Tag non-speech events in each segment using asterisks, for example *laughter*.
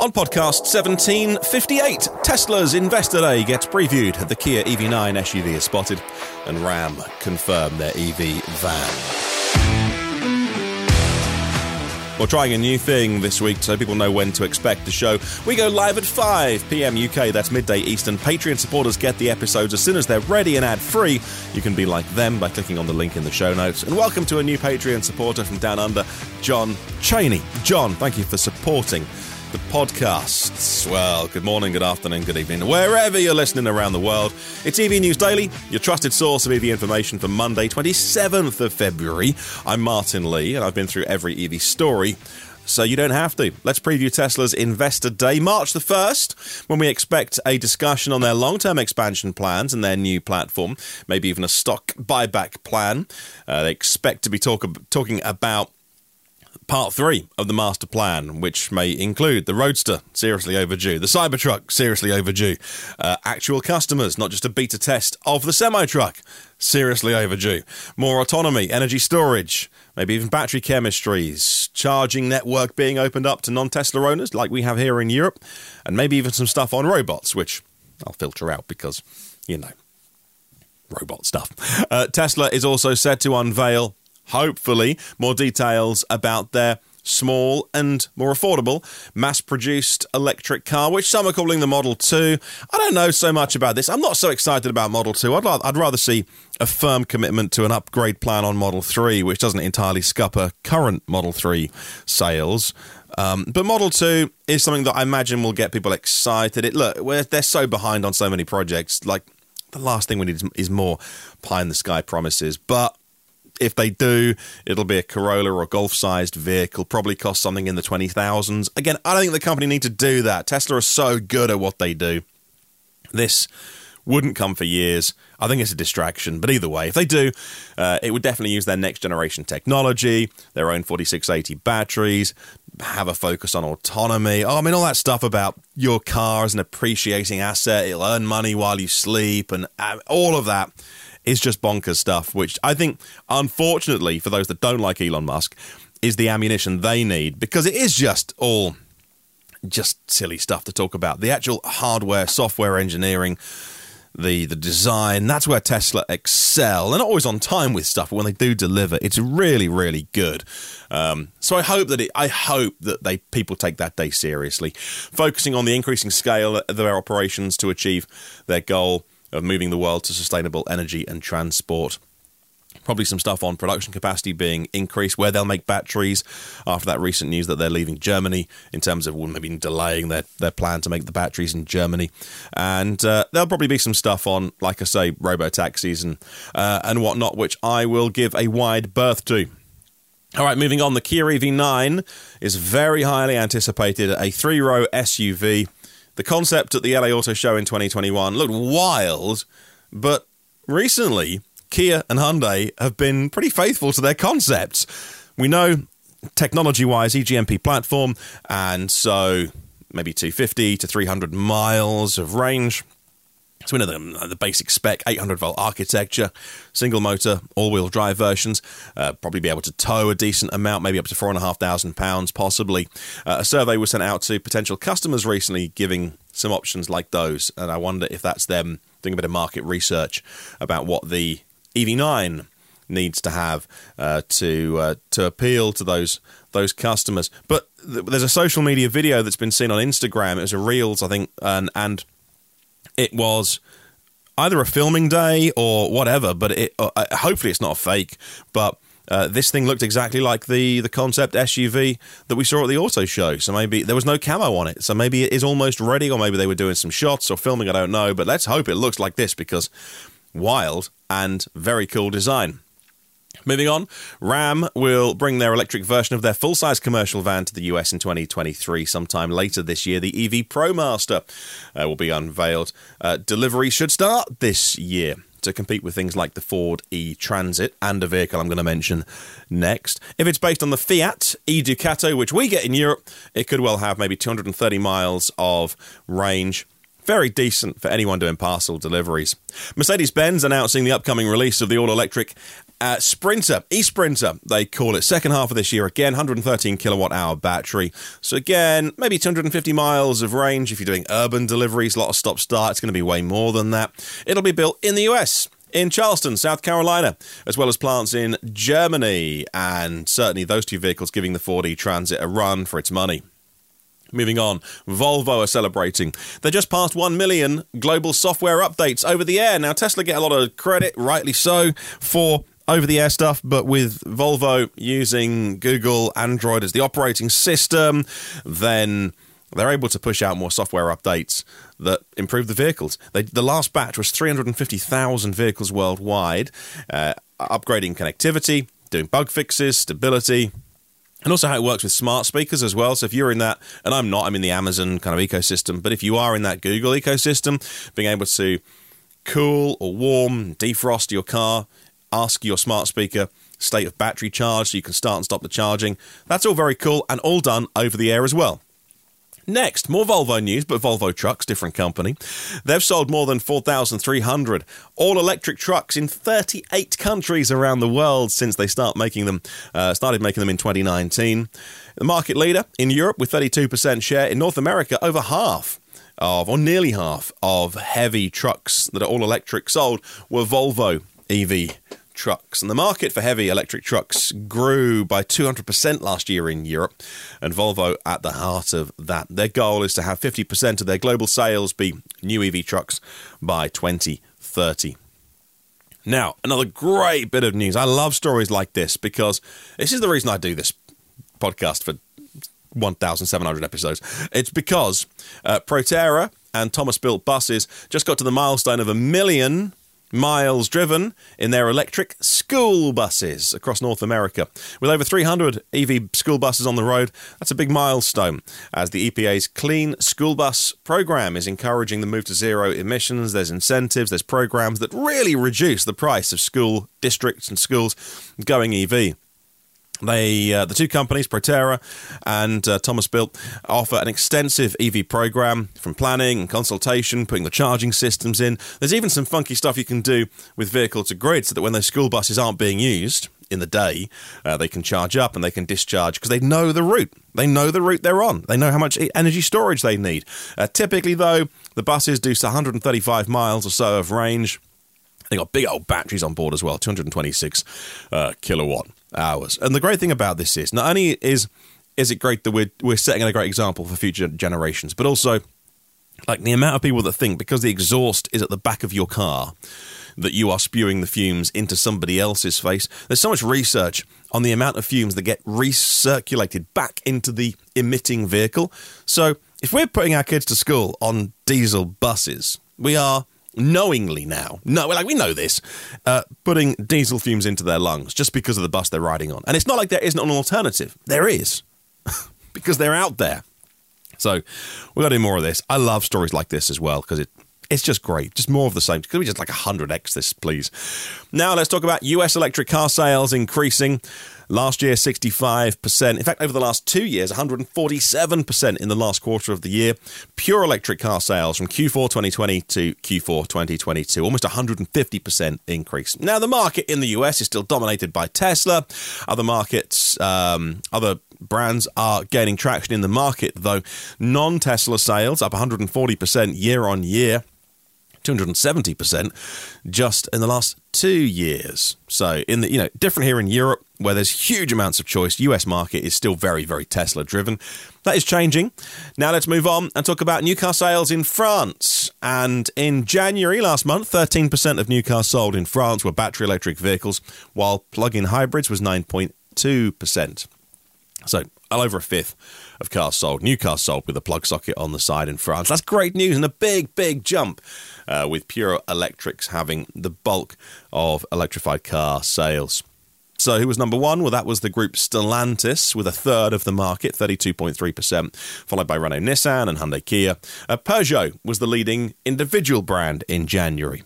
On podcast 1758, Tesla's Investor Day gets previewed. The Kia EV9 SUV is spotted, and Ram confirm their EV van. We're trying a new thing this week so people know when to expect the show. We go live at 5 pm UK, that's midday Eastern. Patreon supporters get the episodes as soon as they're ready and ad free. You can be like them by clicking on the link in the show notes. And welcome to a new Patreon supporter from Down Under, John Cheney. John, thank you for supporting the podcasts. Well, good morning, good afternoon, good evening, wherever you're listening around the world. It's EV News Daily, your trusted source of EV information for Monday, 27th of February. I'm Martyn Lee, and I've been through every EV story. So you don't have to. Let's preview Tesla's Investor Day, March the 1st, when we expect a discussion on their long term expansion plans and their new platform, maybe even a stock buyback plan. Uh, they expect to be talk, talking about part three of the master plan, which may include the Roadster, seriously overdue, the Cybertruck, seriously overdue, uh, actual customers, not just a beta test of the semi truck, seriously overdue, more autonomy, energy storage, maybe even battery chemistries, charging network being opened up to non Tesla owners like we have here in Europe, and maybe even some stuff on robots, which I'll filter out because, you know, robot stuff. Uh, Tesla is also said to unveil hopefully, more details about their small and more affordable mass produced electric car, which some are calling the Model 2. I don't know so much about this. I'm not so excited about Model 2. I'd, I'd rather see a firm commitment to an upgrade plan on Model 3, which doesn't entirely scupper current Model 3 sales. Um, but Model 2 is something that I imagine will get people excited. It Look, they're so behind on so many projects. Like, the last thing we need is, is more pie in the sky promises. But if they do, it'll be a Corolla or Golf sized vehicle, probably cost something in the 20,000s. Again, I don't think the company need to do that. Tesla are so good at what they do. This wouldn't come for years. I think it's a distraction. But either way, if they do, uh, it would definitely use their next generation technology, their own 4680 batteries, have a focus on autonomy. Oh, I mean, all that stuff about your car as an appreciating asset. It'll earn money while you sleep and uh, all of that is just bonkers stuff, which I think, unfortunately, for those that don't like Elon Musk, is the ammunition they need because it is just all just silly stuff to talk about. The actual hardware, software engineering, the the design, that's where Tesla excel. They're not always on time with stuff, but when they do deliver, it's really, really good. Um, so I hope that it, I hope that they people take that day seriously, focusing on the increasing scale of their operations to achieve their goal of moving the world to sustainable energy and transport. Probably some stuff on production capacity being increased, where they'll make batteries after that recent news that they're leaving Germany in terms of maybe delaying their, their plan to make the batteries in Germany. And uh, there'll probably be some stuff on, like I say, robo taxis and, uh, and whatnot, which I will give a wide berth to. All right, moving on. The Kia EV9 is very highly anticipated, a three row SUV the concept at the LA Auto Show in 2021 looked wild, but recently, Kia and Hyundai have been pretty faithful to their concepts. We know technology wise, EGMP platform, and so maybe 250 to 300 miles of range. So we know the, the basic spec, 800 volt architecture, single motor, all wheel drive versions. Uh, probably be able to tow a decent amount, maybe up to four and a half thousand pounds, possibly. Uh, a survey was sent out to potential customers recently, giving some options like those, and I wonder if that's them doing a bit of market research about what the EV9 needs to have uh, to uh, to appeal to those those customers. But th- there's a social media video that's been seen on Instagram. It was a reels, I think, and and it was either a filming day or whatever. But it uh, hopefully it's not a fake. But uh, this thing looked exactly like the the concept SUV that we saw at the auto show. So maybe there was no camo on it. So maybe it is almost ready, or maybe they were doing some shots or filming. I don't know. But let's hope it looks like this because wild and very cool design. Moving on, Ram will bring their electric version of their full size commercial van to the US in 2023. Sometime later this year, the EV ProMaster uh, will be unveiled. Uh, delivery should start this year to compete with things like the Ford e Transit and a vehicle I'm going to mention next. If it's based on the Fiat e Ducato, which we get in Europe, it could well have maybe 230 miles of range very decent for anyone doing parcel deliveries. Mercedes Benz announcing the upcoming release of the all electric Uh, Sprinter, e-Sprinter, they call it. Second half of this year, again, 113 kilowatt hour battery. So again, maybe 250 miles of range. If you're doing urban deliveries, a lot of stop start, it's going to be way more than that. It'll be built in the US in Charleston, South Carolina, as well as plants in Germany, and certainly those two vehicles giving the Ford e-Transit a run for its money. Moving on, Volvo are celebrating. They just passed 1 million global software updates over the air. Now, Tesla get a lot of credit, rightly so, for over the air stuff, but with Volvo using Google Android as the operating system, then they're able to push out more software updates that improve the vehicles. They, the last batch was 350,000 vehicles worldwide, uh, upgrading connectivity, doing bug fixes, stability, and also how it works with smart speakers as well. So if you're in that, and I'm not, I'm in the Amazon kind of ecosystem, but if you are in that Google ecosystem, being able to cool or warm, defrost your car ask your smart speaker state of battery charge so you can start and stop the charging. That's all very cool and all done over the air as well. Next, more Volvo news, but Volvo trucks, different company. They've sold more than 4,300 all electric trucks in 38 countries around the world since they start making them, uh, started making them in 2019. The market leader in Europe with 32% share. In North America, over half of, or nearly half, of heavy trucks that are all electric sold were Volvo EV trucks. And the market for heavy electric trucks grew by 200% last year in Europe, and Volvo at the heart of that. Their goal is to have 50% of their global sales be new EV trucks by 2030. Now, another great bit of news. I love stories like this because this is the reason I do this podcast for 1,700 episodes. It's because uh, Proterra and Thomas Built Buses just got to the milestone of a million miles driven in their electric school buses across North America. With over 300 EV school buses on the road, that's a big milestone as the EPA's Clean School Bus program is encouraging the move to zero emissions. There's incentives, there's programs that really reduce the price of school districts and schools going EV. They, uh, the two companies, Proterra and uh, Thomas Built, offer an extensive EV program from planning and consultation, putting the charging systems in. There's even some funky stuff you can do with vehicle to grid so that when those school buses aren't being used in the day, uh, they can charge up and they can discharge because they know the route. They know the route they're on. They know how much energy storage they need. Uh, typically, though, the buses do 135 miles or so of range. They got big old batteries on board as well, 226 uh, kilowatt hours. And the great thing about this is not only is is it great that we're we're setting a great example for future generations, but also like the amount of people that think because the exhaust is at the back of your car that you are spewing the fumes into somebody else's face. There's so much research on the amount of fumes that get recirculated back into the emitting vehicle. So if we're putting our kids to school on diesel buses, we are knowingly now, no, like we know this, uh, putting diesel fumes into their lungs just because of the bus they're riding on. And it's not like there isn't an alternative. There is, *laughs* because they're out there. So we've got to do more of this. I love stories like this as well because it it's just great. Just more of the same. Could we just like 100x this, please? Now let's talk about US electric car sales increasing. Last year, 65%. In fact, over the last two years, 147% in the last quarter of the year. Pure electric car sales from Q4 2020 to Q4 2022. Almost 150% increase. Now, the market in the US is still dominated by Tesla. Other markets, um, other brands are gaining traction in the market, though non Tesla sales up 140% year on year. 270% just in the last two years. So, in the you know, different here in Europe, where there's huge amounts of choice. US market is still very, very Tesla driven. That is changing. Now let's move on and talk about new car sales in France. And in January last month, 13% of new cars sold in France were battery electric vehicles, while plug-in hybrids was 9.2%. So, over a fifth of cars sold, new cars sold with a plug socket on the side in France. That's great news and a big, big jump uh, with pure electrics having the bulk of electrified car sales. So, who was number one? Well, that was the group Stellantis with a third of the market, 32.3%, followed by Renault Nissan and Hyundai Kia. Uh, Peugeot was the leading individual brand in January.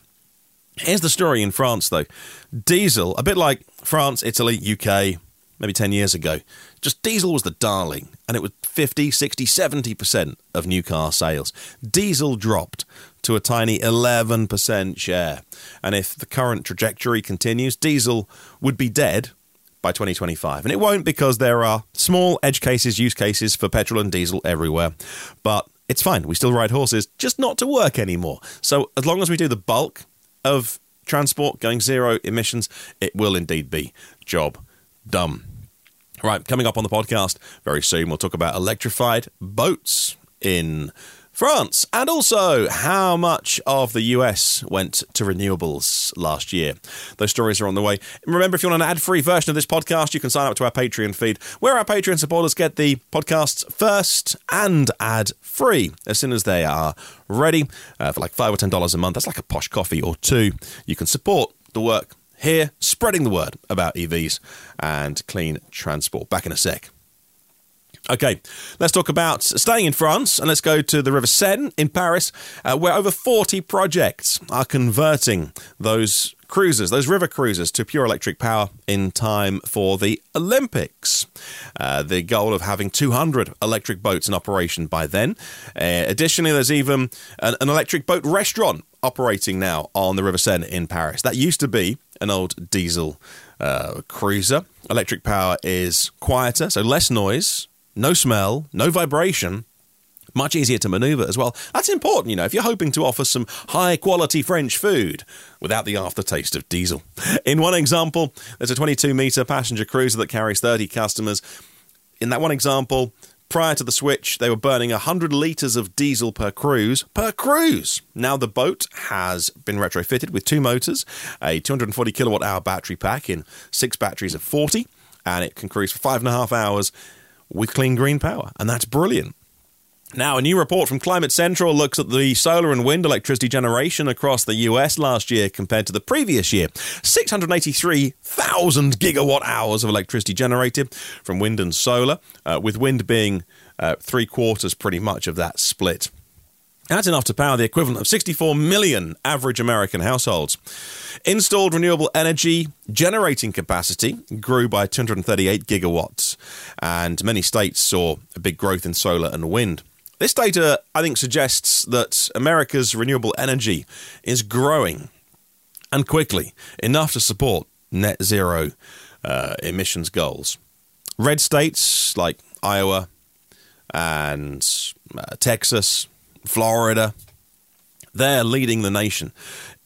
Here's the story in France, though. Diesel, a bit like France, Italy, UK, maybe 10 years ago, just diesel was the darling, and it was 50, 60, 70% of new car sales. Diesel dropped to a tiny 11% share. And if the current trajectory continues, diesel would be dead by 2025. And it won't because there are small edge cases, use cases for petrol and diesel everywhere. But it's fine. We still ride horses, just not to work anymore. So as long as we do the bulk of transport going zero emissions, it will indeed be job done. Right, coming up on the podcast very soon, we'll talk about electrified boats in France, and also how much of the US went to renewables last year. Those stories are on the way. Remember, if you want an ad free version of this podcast, you can sign up to our Patreon feed, where our Patreon supporters get the podcasts first and ad free as soon as they are ready uh, for like five or ten dollars a month. That's like a posh coffee or two. You can support the work here, spreading the word about EVs and clean transport. Back in a sec. Okay, let's talk about staying in France and let's go to the River Seine in Paris, uh, where over 40 projects are converting those cruisers, those river cruisers, to pure electric power in time for the Olympics. Uh, the goal of having 200 electric boats in operation by then. Uh, additionally, there's even an, an electric boat restaurant operating now on the River Seine in Paris. That used to be an old diesel uh, cruiser. Electric power is quieter, so less noise, no smell, no vibration. Much easier to maneuver as well. That's important, you know, if you're hoping to offer some high quality French food without the aftertaste of diesel. *laughs* In one example, there's a 22 metre passenger cruiser that carries 30 customers. In that one example, prior to the switch, they were burning 100 litres of diesel per cruise. Per cruise! Now the boat has been retrofitted with two motors, a 240 kilowatt hour battery pack in six batteries of 40, and it can cruise for five and a half hours with clean green power. And that's brilliant. Now, a new report from Climate Central looks at the solar and wind electricity generation across the US last year compared to the previous year. 683,000 gigawatt hours of electricity generated from wind and solar, uh, with wind being uh, three quarters pretty much of that split. That's enough to power the equivalent of 64 million average American households. Installed renewable energy generating capacity grew by 238 gigawatts, and many states saw a big growth in solar and wind. This data, I think, suggests that America's renewable energy is growing and quickly enough to support net zero uh, emissions goals. Red states like Iowa and uh, Texas Florida. They're leading the nation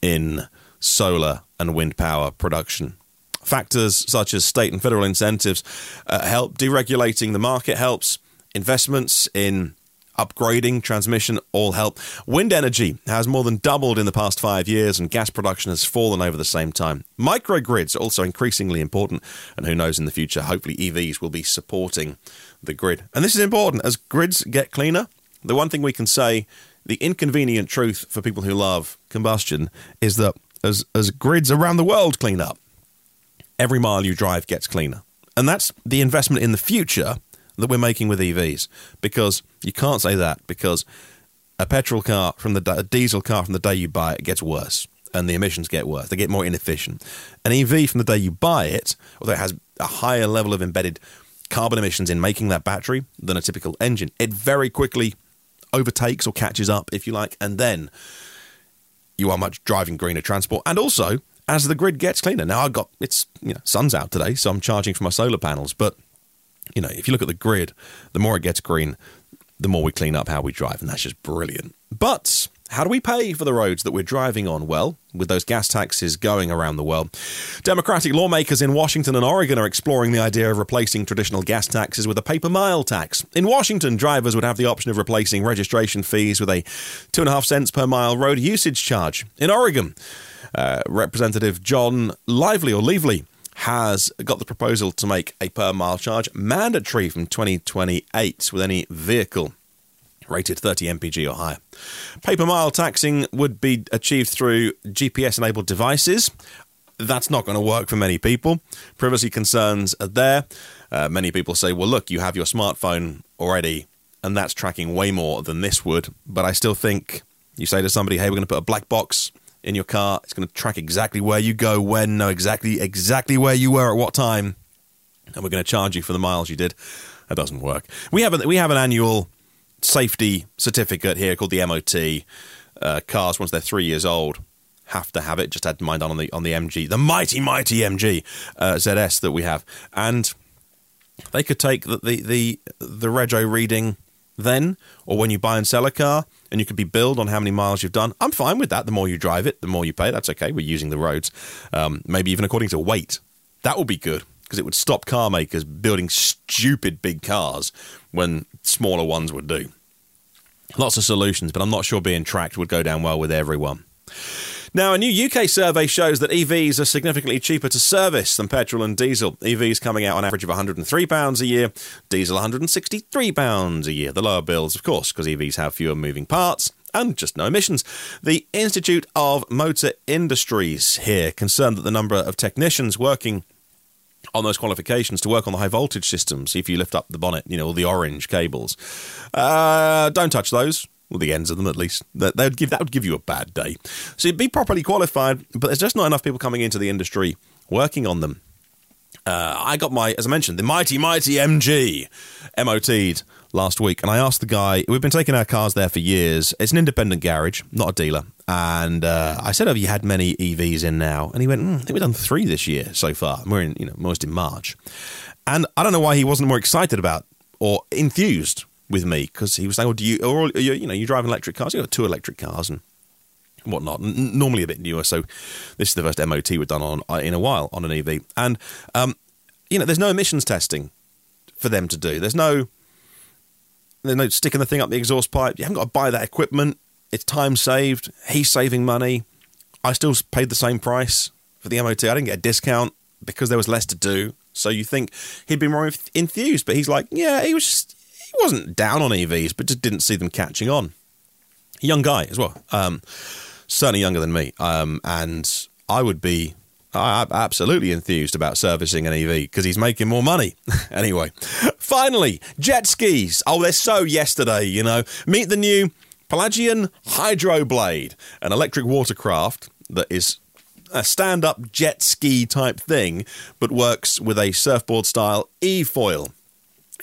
in solar and wind power production. Factors such as state and federal incentives uh, help deregulating the market, helps investments in upgrading transmission all help. Wind energy has more than doubled in the past five years, and gas production has fallen over the same time. Microgrids are also increasingly important, and who knows in the future, hopefully EVs will be supporting the grid. And this is important as grids get cleaner the one thing we can say, the inconvenient truth for people who love combustion, is that as, as grids around the world clean up, every mile you drive gets cleaner. And that's the investment in the future that we're making with EVs. Because you can't say that because a petrol car from the a diesel car from the day you buy it gets worse and the emissions get worse. They get more inefficient. An EV from the day you buy it, although it has a higher level of embedded carbon emissions in making that battery than a typical engine, it very quickly overtakes or catches up, if you like, and then you are much driving greener transport. And also, as the grid gets cleaner, now I've got it's you know sun's out today, so I'm charging for my solar panels. But you know, if you look at the grid, the more it gets green, the more we clean up how we drive, and that's just brilliant. But how do we pay for the roads that we're driving on? Well, with those gas taxes going around the world, Democratic lawmakers in Washington and Oregon are exploring the idea of replacing traditional gas taxes with a paper mile tax. In Washington, drivers would have the option of replacing registration fees with a two and a half cents per mile road usage charge. In Oregon, uh, Representative John Lively or Lively has got the proposal to make a per mile charge mandatory from 2028 with any vehicle rated 30 mpg or higher. Paper mile taxing would be achieved through GPS enabled devices. That's not going to work for many people. Privacy concerns are there. Uh, many people say, well, look, you have your smartphone already, and that's tracking way more than this would. But I still think you say to somebody, hey, we're going to put a black box in your car. It's going to track exactly where you go, when, know exactly exactly where you were at what time. and we're going to charge you for the miles you did. That doesn't work. We have a, we have an annual safety certificate here called the MOT. Uh, cars once they're three years old have to have it. Just had mine done on the on the MG, the mighty mighty MG uh, ZS that we have, and they could take the the the, the rego reading then, or when you buy and sell a car, and you could be billed on how many miles you've done. I'm fine with that. The more you drive it, the more you pay. That's okay. We're using the roads, um, maybe even according to weight. That would be good because it would stop car makers building stupid big cars when smaller ones would do. Lots of solutions, but I'm not sure being tracked would go down well with everyone. Now, a new UK survey shows that EVs are significantly cheaper to service than petrol and diesel. EVs coming out on average of £103 a year, diesel £163 a year. The lower bills, of course, because EVs have fewer moving parts and just no emissions. The Institute of Motor Industries here concerned that the number of technicians working on those qualifications to work on the high voltage systems. If you lift up the bonnet, you know, all the orange cables, uh, don't touch those. Well, the ends of them at least. That, would give that would give you a bad day. So you'd be properly qualified, but there's just not enough people coming into the industry working on them. Uh, I got my, as I mentioned, the mighty mighty MG MOT'd last week, and I asked the guy. We've been taking our cars there for years. It's an independent garage, not a dealer. And uh, I said, "Have you had many EVs in now?" And he went, mm, "I think we've done three this year so far. We're in, you know, most in March." And I don't know why he wasn't more excited about or enthused with me because he was saying, "Oh, do you or you, you know you drive electric cars? You got two electric cars and whatnot. N- normally a bit newer, so this is the first MOT we've done on uh, in a while on an EV, and um, you know there's no emissions testing for them to do. There's no there's no sticking the thing up the exhaust pipe. You haven't got to buy that equipment. It's time saved. He's saving money. I still paid the same price for the MOT. I didn't get a discount because there was less to do. So you think he'd be more enthused, but he's like, yeah, he was just, wasn't down on EVs, but just didn't see them catching on. Young guy as well, um, certainly younger than me, um, and I would be I'm absolutely enthused about servicing an EV because he's making more money. *laughs* anyway, finally, jet skis. Oh, they're so yesterday, you know. Meet the new Pelagian Hydroblade, an electric watercraft that is a stand up jet ski type thing, but works with a surfboard style e foil.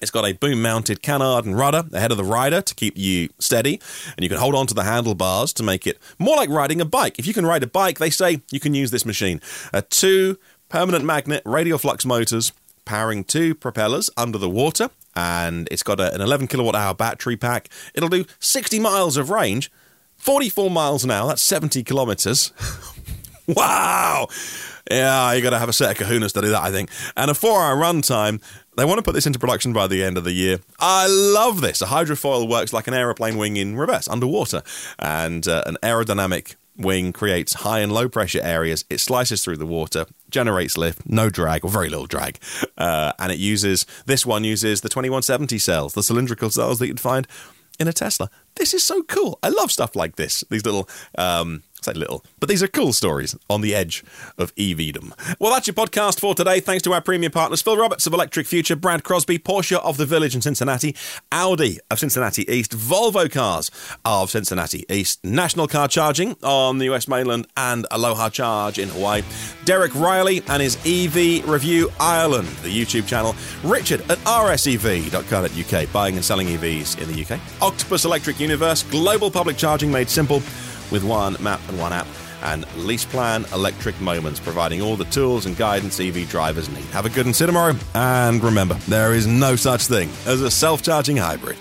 It's got a boom mounted canard and rudder ahead of the rider to keep you steady, and you can hold on to the handlebars to make it more like riding a bike. If you can ride a bike, they say you can use this machine. Uh, two permanent magnet radial flux motors powering two propellers under the water, and it's got a, an 11 kilowatt hour battery pack. It'll do 60 miles of range, 44 miles an hour, that's 70 kilometers. *laughs* *laughs* wow! Yeah, you got to have a set of kahunas to do that, I think. And a four hour run time. They want to put this into production by the end of the year. I love this. A hydrofoil works like an aeroplane wing in reverse, underwater. And uh, an aerodynamic wing creates high and low pressure areas. It slices through the water, generates lift, no drag or very little drag, uh, and it uses this one uses the 2170 cells, the cylindrical cells that you'd find in a Tesla. This is so cool. I love stuff like this. These little um, say little, but these are cool stories on the edge of EVdom. Well, that's your podcast for today. Thanks to our premium partners Phil Roberts of Electric Future, Brad Crosby, Porsche of the Village in Cincinnati, Audi of Cincinnati East, Volvo Cars of Cincinnati East, National Car Charging on the US mainland, and Aloha Charge in Hawaii, Derek Riley and his EV Review Ireland, the YouTube channel, Richard at rsev.co.uk, buying and selling EVs in the UK, Octopus Electroverse, global public charging made simple with one map and one app, and LeasePlan Electric Moments, providing all the tools and guidance EV drivers need. Have a good see tomorrow, and remember, there is no such thing as a self charging hybrid.